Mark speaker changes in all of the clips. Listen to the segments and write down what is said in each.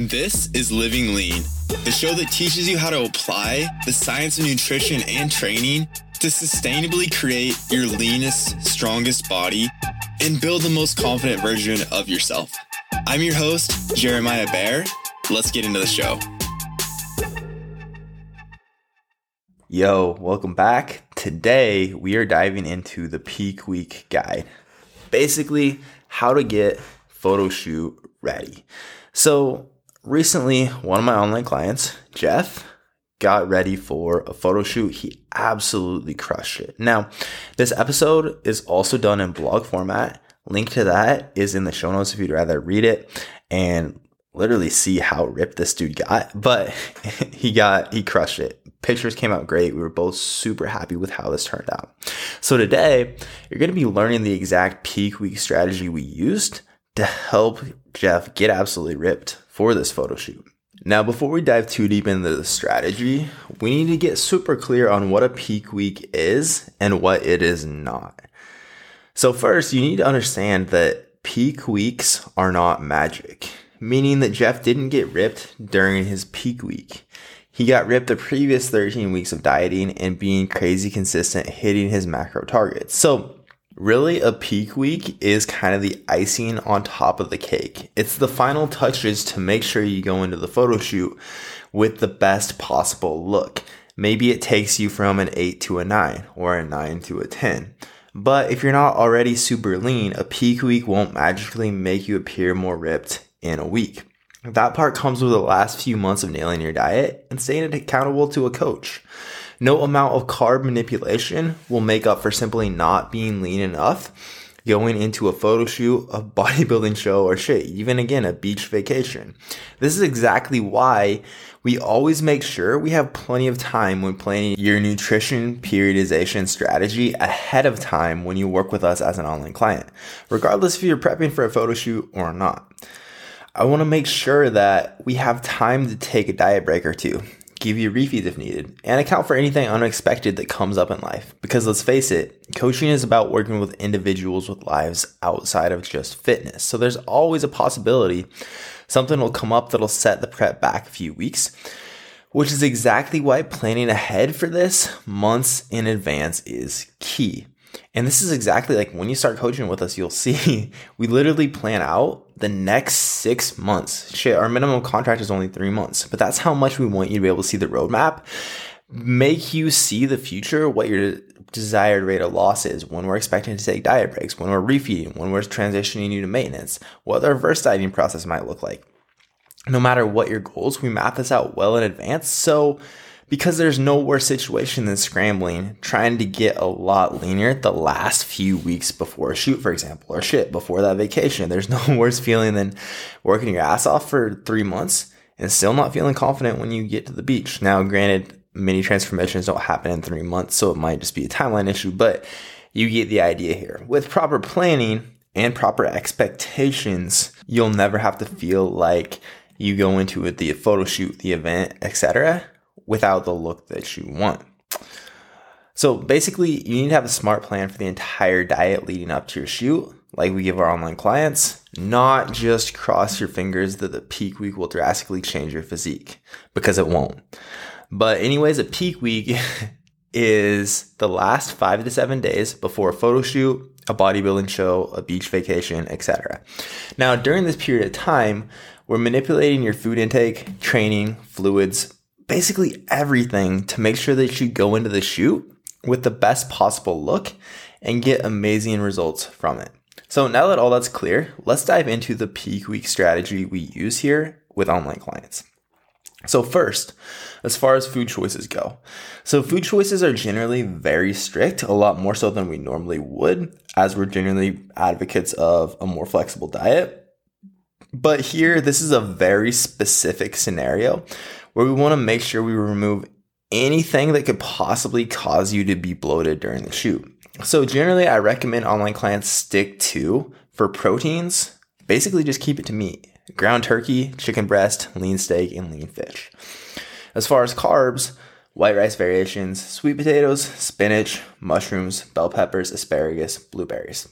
Speaker 1: This is Living Lean, the show that teaches you how to apply the science of nutrition and training to sustainably create your leanest, strongest body and build the most confident version of yourself. I'm your host, Jeremiah Bear. Let's get into the show.
Speaker 2: Yo, welcome back. Today we are diving into the peak week guide. Basically, how to get photo shoot ready. So, recently, one of my online clients, Jeff, got ready for a photo shoot. He absolutely crushed it. Now, this episode is also done in blog format. Link to that is in the show notes if you'd rather read it and literally see how ripped this dude got. But he got, he crushed it. Pictures came out great. We were both super happy with how this turned out. So today, you're going to be learning the exact peak week strategy we used to help Jeff get absolutely ripped for this photo shoot. Now, before we dive too deep into the strategy, we need to get super clear on what a peak week is and what it is not. So, first, you need to understand that peak weeks are not magic, meaning that Jeff didn't get ripped during his peak week. He got ripped the previous 13 weeks of dieting and being crazy consistent, hitting his macro targets. So, Really, a peak week is kind of the icing on top of the cake. It's the final touches to make sure you go into the photo shoot with the best possible look. Maybe it takes you from an 8 to a 9 or a 9 to a 10. But if you're not already super lean, a peak week won't magically make you appear more ripped in a week. That part comes with the last few months of nailing your diet and staying accountable to a coach. No amount of carb manipulation will make up for simply not being lean enough going into a photo shoot, a bodybuilding show, or shit, even again, a beach vacation. This is exactly why we always make sure we have plenty of time when planning your nutrition periodization strategy ahead of time when you work with us as an online client, regardless if you're prepping for a photo shoot or not. I want to make sure that we have time to take a diet break or two give you refeeds if needed, and account for anything unexpected that comes up in life. Because let's face it, coaching is about working with individuals with lives outside of just fitness. So there's always a possibility something will come up that'll set the prep back a few weeks, which is exactly why planning ahead for this months in advance is key. And this is exactly like when you start coaching with us, you'll see we literally plan out the next six months. Shit, our minimum contract is only three months, but that's how much we want you to be able to see the roadmap, make you see the future, what your desired rate of loss is, when we're expecting to take diet breaks, when we're refeeding, when we're transitioning you to maintenance, what our reverse dieting process might look like. No matter what your goals, we map this out well in advance. So because there's no worse situation than scrambling, trying to get a lot leaner the last few weeks before a shoot, for example, or shit, before that vacation. There's no worse feeling than working your ass off for three months and still not feeling confident when you get to the beach. Now, granted, many transformations don't happen in three months, so it might just be a timeline issue, but you get the idea here. With proper planning and proper expectations, you'll never have to feel like you go into it, the photo shoot, the event, etc without the look that you want. So basically, you need to have a smart plan for the entire diet leading up to your shoot, like we give our online clients, not just cross your fingers that the peak week will drastically change your physique, because it won't. But, anyways, a peak week is the last five to seven days before a photo shoot, a bodybuilding show, a beach vacation, etc. Now, during this period of time, we're manipulating your food intake, training, fluids, basically everything to make sure that you go into the shoot with the best possible look and get amazing results from it. So now that all that's clear, let's dive into the peak week strategy we use here with online clients. So first, as far as food choices go. So food choices are generally very strict, a lot more so than we normally would, as we're generally advocates of a more flexible diet. But here, this is a very specific scenario where we want to make sure we remove anything that could possibly cause you to be bloated during the shoot. So generally, I recommend online clients stick to for proteins, basically just keep it to meat. Ground turkey, chicken breast, lean steak, and lean fish. As far as carbs, white rice variations, sweet potatoes, spinach, mushrooms, bell peppers, asparagus, blueberries.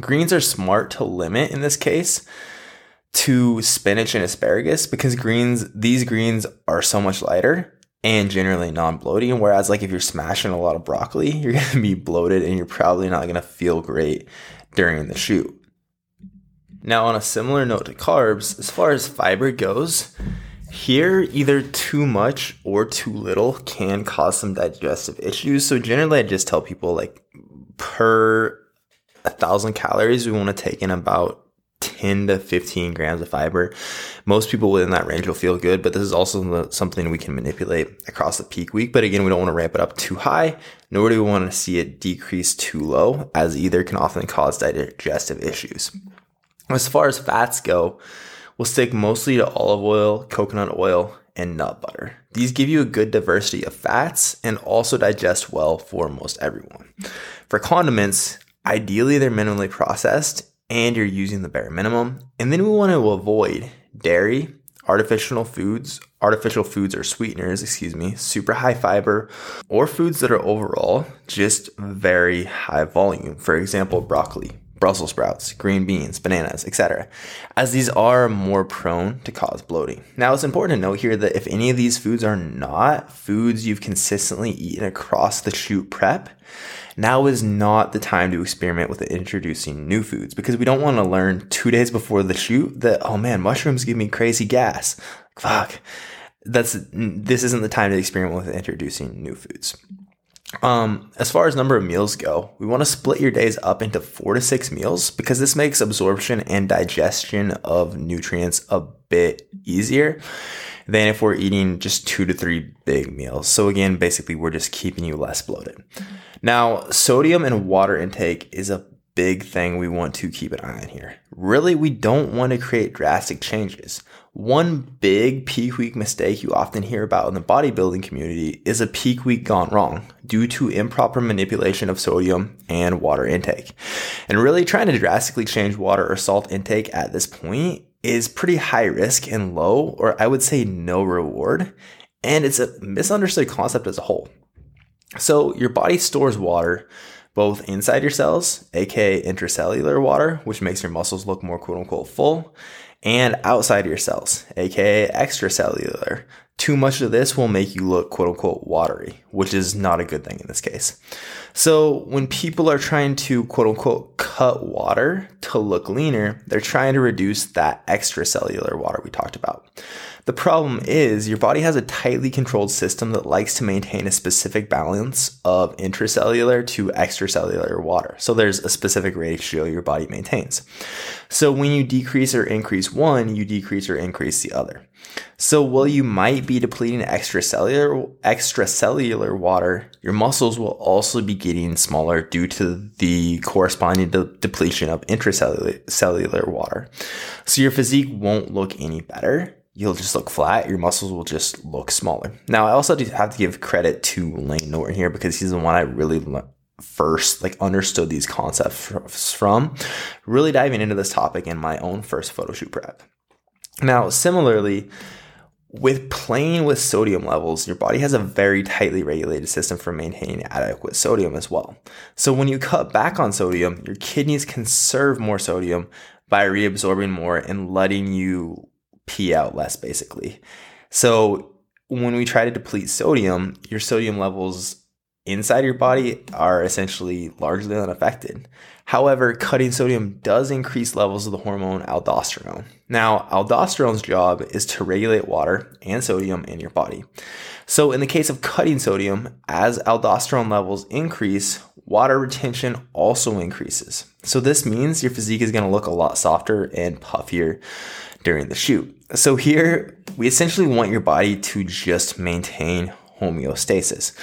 Speaker 2: Greens are smart to limit in this case to spinach and asparagus because greens, these greens are so much lighter and generally non-bloating. Whereas like if you're smashing a lot of broccoli, you're going to be bloated and you're probably not going to feel great during the shoot. Now, on a similar note to carbs, as far as fiber goes, here either too much or too little can cause some digestive issues. So generally, I just tell people like per a thousand calories, we want to take in about 10 to 15 grams of fiber. Most people within that range will feel good, but this is also something we can manipulate across the peak week. But again, we don't want to ramp it up too high, nor do we want to see it decrease too low, as either can often cause digestive issues. As far as fats go, we'll stick mostly to olive oil, coconut oil, and nut butter. These give you a good diversity of fats and also digest well for most everyone. For condiments, ideally they're minimally processed and you're using the bare minimum. And then we want to avoid dairy, artificial foods, artificial foods or sweeteners, excuse me, super high fiber, or foods that are overall just very high volume. For example, broccoli, Brussels sprouts, green beans, bananas, etc., as these are more prone to cause bloating. Now, it's important to note here that if any of these foods are not foods you've consistently eaten across the shoot prep, now is not the time to experiment with introducing new foods because we don't want to learn two days before the shoot that, oh man, mushrooms give me crazy gas. Fuck. That's, this isn't the time to experiment with introducing new foods. Um, as far as number of meals go, we want to split your days up into four to six meals because this makes absorption and digestion of nutrients a bit easier than if we're eating just two to three big meals. So again, basically we're just keeping you less bloated. Now, sodium and water intake is a big thing we want to keep an eye on here. Really, we don't want to create drastic changes. One big peak week mistake you often hear about in the bodybuilding community is a peak week gone wrong due to improper manipulation of sodium and water intake. And really trying to drastically change water or salt intake at this point is pretty high risk and low, or I would say no reward. And it's a misunderstood concept as a whole. So your body stores water both inside your cells, aka intracellular water, which makes your muscles look more quote unquote full, and outside your cells, aka extracellular. Too much of this will make you look quote unquote watery, which is not a good thing in this case. So when people are trying to quote unquote cut water to look leaner, they're trying to reduce that extracellular water we talked about. The problem is your body has a tightly controlled system that likes to maintain a specific balance of intracellular to extracellular water. So there's a specific ratio your body maintains. So when you decrease or increase one, you decrease or increase the other. So while you might be depleting extracellular extracellular water, your muscles will also be getting smaller due to the corresponding de- depletion of intracellular water. So your physique won't look any better you'll just look flat. Your muscles will just look smaller. Now, I also have to give credit to Layne Norton here because he's the one I really first like understood these concepts from. Really diving into this topic in my own first photo shoot prep. Now, similarly, with playing with sodium levels, your body has a very tightly regulated system for maintaining adequate sodium as well. So when you cut back on sodium, your kidneys conserve more sodium by reabsorbing more and letting you pee out less basically. So when we try to deplete sodium, your sodium levels inside your body are essentially largely unaffected. However, cutting sodium does increase levels of the hormone aldosterone. Now, aldosterone's job is to regulate water and sodium in your body. So, in the case of cutting sodium, as aldosterone levels increase, water retention also increases. So, this means your physique is going to look a lot softer and puffier during the shoot. So here we essentially want your body to just maintain homeostasis.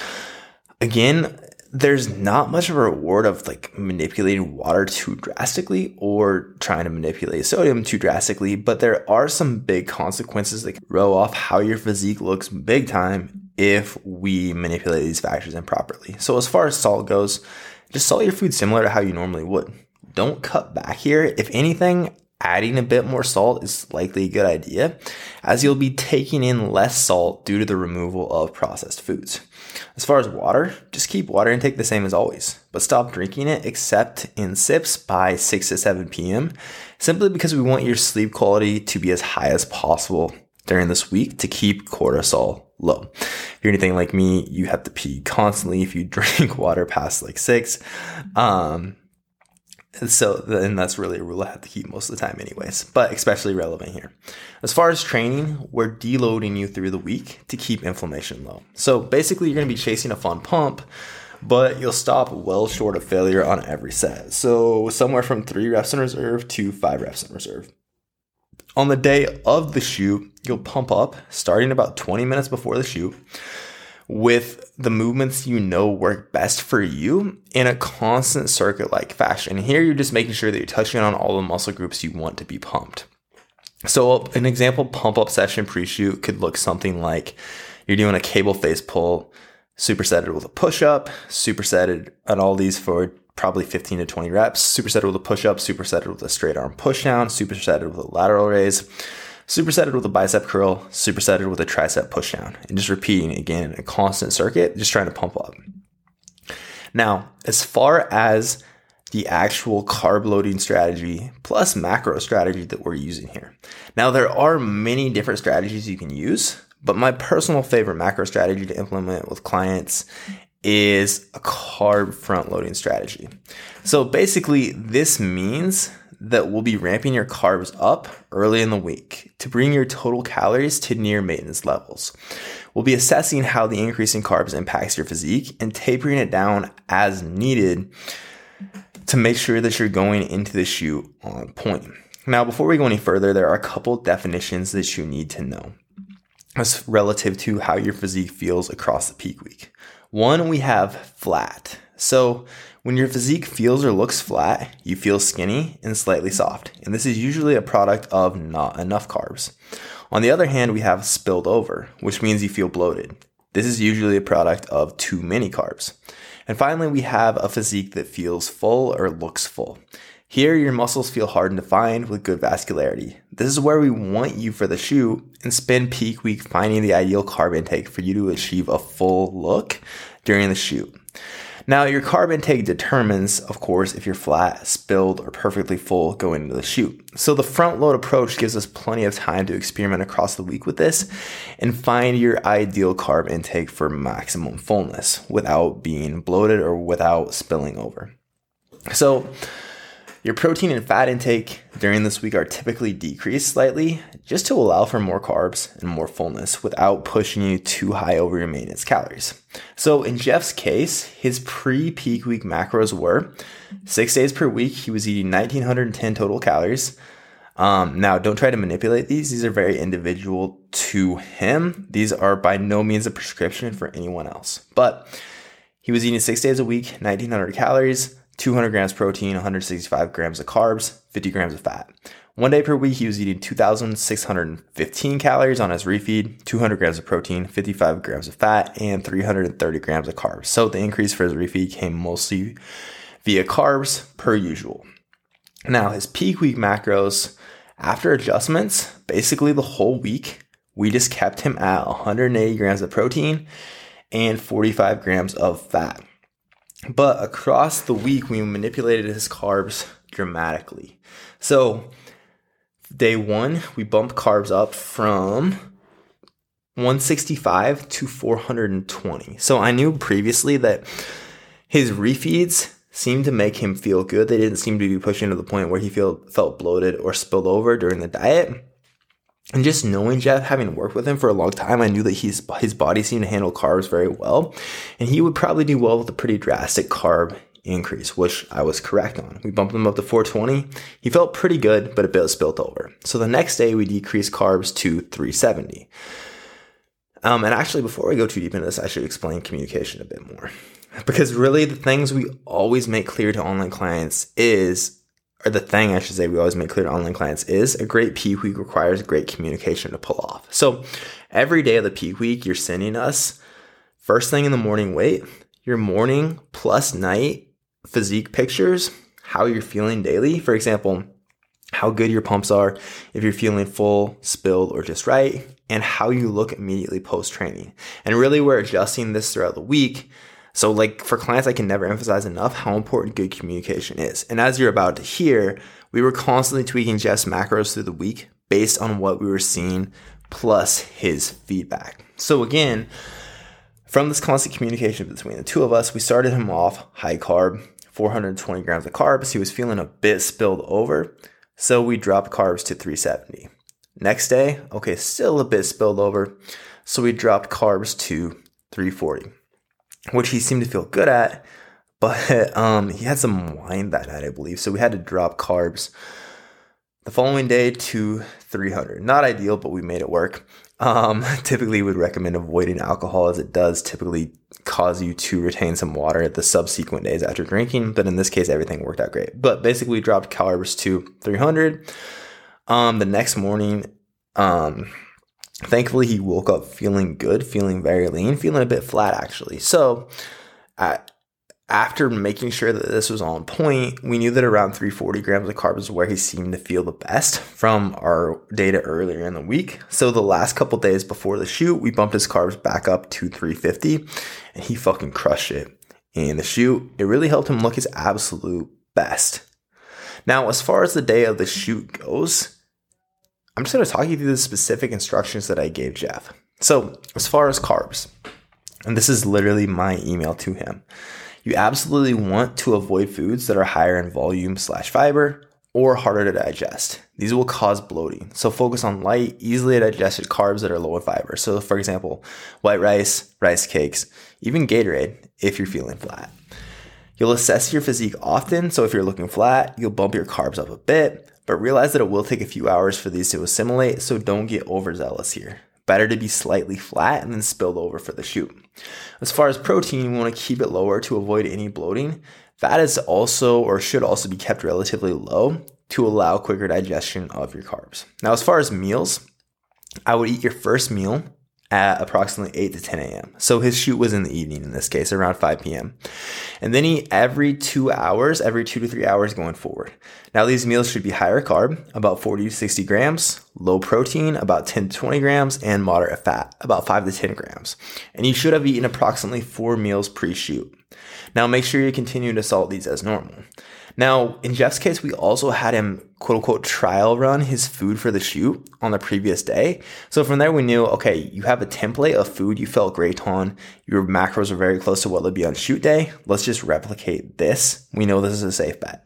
Speaker 2: Again, there's not much of a reward of like manipulating water too drastically or trying to manipulate sodium too drastically, but there are some big consequences that can row off how your physique looks big time if we manipulate these factors improperly. So as far as salt goes, just salt your food similar to how you normally would. Don't cut back here. If anything, adding a bit more salt is likely a good idea, as you'll be taking in less salt due to the removal of processed foods. As far as water, just keep water intake the same as always. but stop drinking it except in sips by 6 to 7 p.m. simply because we want your sleep quality to be as high as possible during this week to keep cortisol low. If you're anything like me, you have to pee constantly if you drink water past like six. Um, so and that's really a rule I have to keep most of the time anyways, but especially relevant here. As far as training, we're deloading you through the week to keep inflammation low. So basically you're going to be chasing a fun pump, but you'll stop well short of failure on every set. So somewhere from 3 reps in reserve to 5 reps in reserve. On the day of the shoot, you'll pump up starting about 20 minutes before the shoot with the movements you know work best for you in a constant circuit like fashion. Here, you're just making sure that you're touching on all the muscle groups you want to be pumped. So, an example pump up session pre shoot could look something like you're doing a cable face pull, supersetted with a push up, supersetted on all these for probably 15 to 20 reps, supersetted with a push up, supersetted with a straight arm push down, supersetted with a lateral raise supersetted with a bicep curl, supersetted with a tricep pushdown, and just repeating again a constant circuit, just trying to pump up. Now, as far as the actual carb loading strategy plus macro strategy that we're using here. Now, there are many different strategies you can use, but my personal favorite macro strategy to implement with clients is a carb front loading strategy. So basically, this means that will be ramping your carbs up early in the week to bring your total calories to near maintenance levels. We'll be assessing how the increase in carbs impacts your physique and tapering it down as needed to make sure that you're going into the shoot on point. Now, before we go any further, there are a couple definitions that you need to know as relative to how your physique feels across the peak week. One, we have flat. So when your physique feels or looks flat, you feel skinny and slightly soft, and this is usually a product of not enough carbs. On the other hand, we have spilled over, which means you feel bloated. This is usually a product of too many carbs. And finally, we have a physique that feels full or looks full. Here, your muscles feel hard and defined with good vascularity. This is where we want you for the shoot and spend peak week finding the ideal carb intake for you to achieve a full look during the shoot. Now, your carb intake determines, of course, if you're flat, spilled, or perfectly full going into the shoot. So the front load approach gives us plenty of time to experiment across the week with this and find your ideal carb intake for maximum fullness without being bloated or without spilling over. So, your protein and fat intake during this week are typically decreased slightly just to allow for more carbs and more fullness without pushing you too high over your maintenance calories. So, in Jeff's case, his pre peak week macros were six days per week, he was eating 1910 total calories. Um, now, don't try to manipulate these. These are very individual to him. These are by no means a prescription for anyone else. But he was eating six days a week, 1900 calories. 200 grams protein, 165 grams of carbs, 50 grams of fat. One day per week, he was eating 2,615 calories on his refeed, 200 grams of protein, 55 grams of fat, and 330 grams of carbs. So the increase for his refeed came mostly via carbs, per usual. Now, his peak week macros, after adjustments, basically the whole week, we just kept him at 180 grams of protein and 45 grams of fat. But across the week, we manipulated his carbs dramatically. So, day one, we bumped carbs up from 165 to 420. So, I knew previously that his refeeds seemed to make him feel good. They didn't seem to be pushing to the point where he feel, felt bloated or spilled over during the diet. And just knowing Jeff, having worked with him for a long time, I knew that he's, his body seemed to handle carbs very well. And he would probably do well with a pretty drastic carb increase, which I was correct on. We bumped him up to 420. He felt pretty good, but a bit spilt over. So the next day, we decreased carbs to 370. Um, and actually, before we go too deep into this, I should explain communication a bit more. Because really, the things we always make clear to online clients is or the thing I should say we always make clear to online clients is a great peak week requires great communication to pull off. So every day of the peak week, you're sending us first thing in the morning weight, your morning plus night physique pictures, how you're feeling daily. For example, how good your pumps are, if you're feeling full, spilled, or just right, and how you look immediately post training. And really, we're adjusting this throughout the week So, like for clients, I can never emphasize enough how important good communication is. And as you're about to hear, we were constantly tweaking Jeff's macros through the week based on what we were seeing plus his feedback. So, again, from this constant communication between the two of us, we started him off high carb, 420 grams of carbs. He was feeling a bit spilled over. So we dropped carbs to 370. Next day, okay, still a bit spilled over. So we dropped carbs to 340 which he seemed to feel good at. But um, he had some wine that night, I believe. So we had to drop carbs the following day to 300. Not ideal, but we made it work. Um, typically, would recommend avoiding alcohol as it does typically cause you to retain some water the subsequent days after drinking. But in this case, everything worked out great. But basically, we dropped calories to 300. Um, the next morning, um, Thankfully, he woke up feeling good, feeling very lean, feeling a bit flat actually. So, after making sure that this was on point, we knew that around 340 grams of carbs was where he seemed to feel the best from our data earlier in the week. So the last couple days before the shoot, we bumped his carbs back up to 350 and he fucking crushed it. In the shoot, it really helped him look his absolute best. Now, as far as the day of the shoot goes, I'm just going to talk you through the specific instructions that I gave Jeff. So, as far as carbs, and this is literally my email to him, you absolutely want to avoid foods that are higher in volume slash fiber or harder to digest. These will cause bloating. So focus on light, easily digested carbs that are low in fiber. So for example, white rice, rice cakes, even Gatorade if you're feeling flat. You'll assess your physique often. So if you're looking flat, you'll bump your carbs up a bit but realize that it will take a few hours for these to assimilate, so don't get overzealous here. Better to be slightly flat and then spilled over for the shoot. As far as protein, we want to keep it lower to avoid any bloating. Fat is also or should also be kept relatively low to allow quicker digestion of your carbs. Now, as far as meals, I would eat your first meal at approximately 8 to 10 a.m. So his shoot was in the evening in this case, around 5 p.m. And then he every two hours, every two to three hours going forward. Now these meals should be higher carb, about 40 to 60 grams, low protein, about 10 to 20 grams, and moderate fat, about 5 to 10 grams. And you should have eaten approximately four meals pre-shoot. Now make sure you continue to salt these as normal. Now, in Jeff's case, we also had him quote unquote trial run his food for the shoot on the previous day. So from there, we knew okay, you have a template of food you felt great on. Your macros are very close to what they'll be on shoot day. Let's just replicate this. We know this is a safe bet.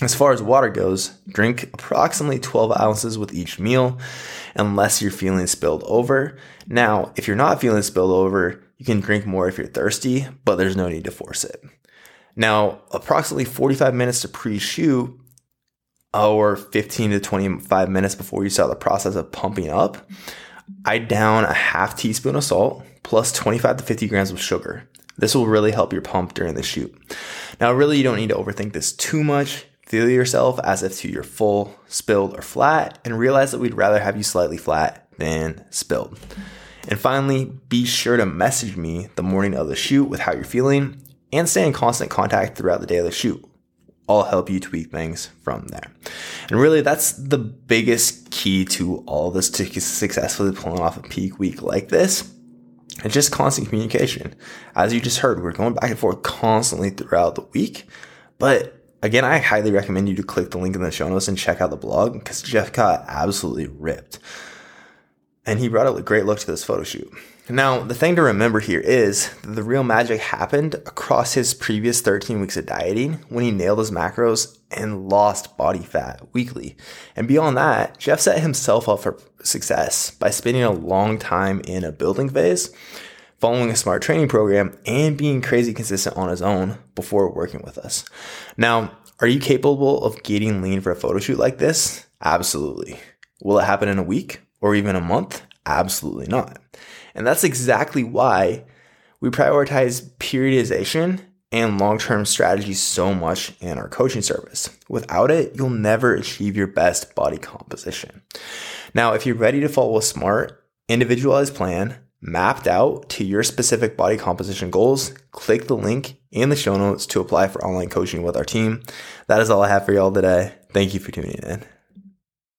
Speaker 2: As far as water goes, drink approximately 12 ounces with each meal unless you're feeling spilled over. Now, if you're not feeling spilled over, you can drink more if you're thirsty, but there's no need to force it. Now, approximately 45 minutes to pre shoot or 15 to 25 minutes before you start the process of pumping up, I down a half teaspoon of salt plus 25 to 50 grams of sugar. This will really help your pump during the shoot. Now, really, you don't need to overthink this too much. Feel yourself as if to you're full, spilled, or flat, and realize that we'd rather have you slightly flat than spilled. And finally, be sure to message me the morning of the shoot with how you're feeling and stay in constant contact throughout the day of the shoot. I'll help you tweak things from there. And really, that's the biggest key to all this to successfully pulling off a peak week like this. It's just constant communication. As you just heard, we're going back and forth constantly throughout the week. But again, I highly recommend you to click the link in the show notes and check out the blog because Jeff got absolutely ripped. And he brought a great look to this photo shoot. Now, the thing to remember here is that the real magic happened across his previous 13 weeks of dieting when he nailed his macros and lost body fat weekly. And beyond that, Jeff set himself up for success by spending a long time in a building phase, following a smart training program, and being crazy consistent on his own before working with us. Now, are you capable of getting lean for a photo shoot like this? Absolutely. Will it happen in a week or even a month? Absolutely not. And that's exactly why we prioritize periodization and long term strategies so much in our coaching service. Without it, you'll never achieve your best body composition. Now, if you're ready to follow a smart, individualized plan mapped out to your specific body composition goals, click the link in the show notes to apply for online coaching with our team. That is all I have for y'all today. Thank you for tuning in.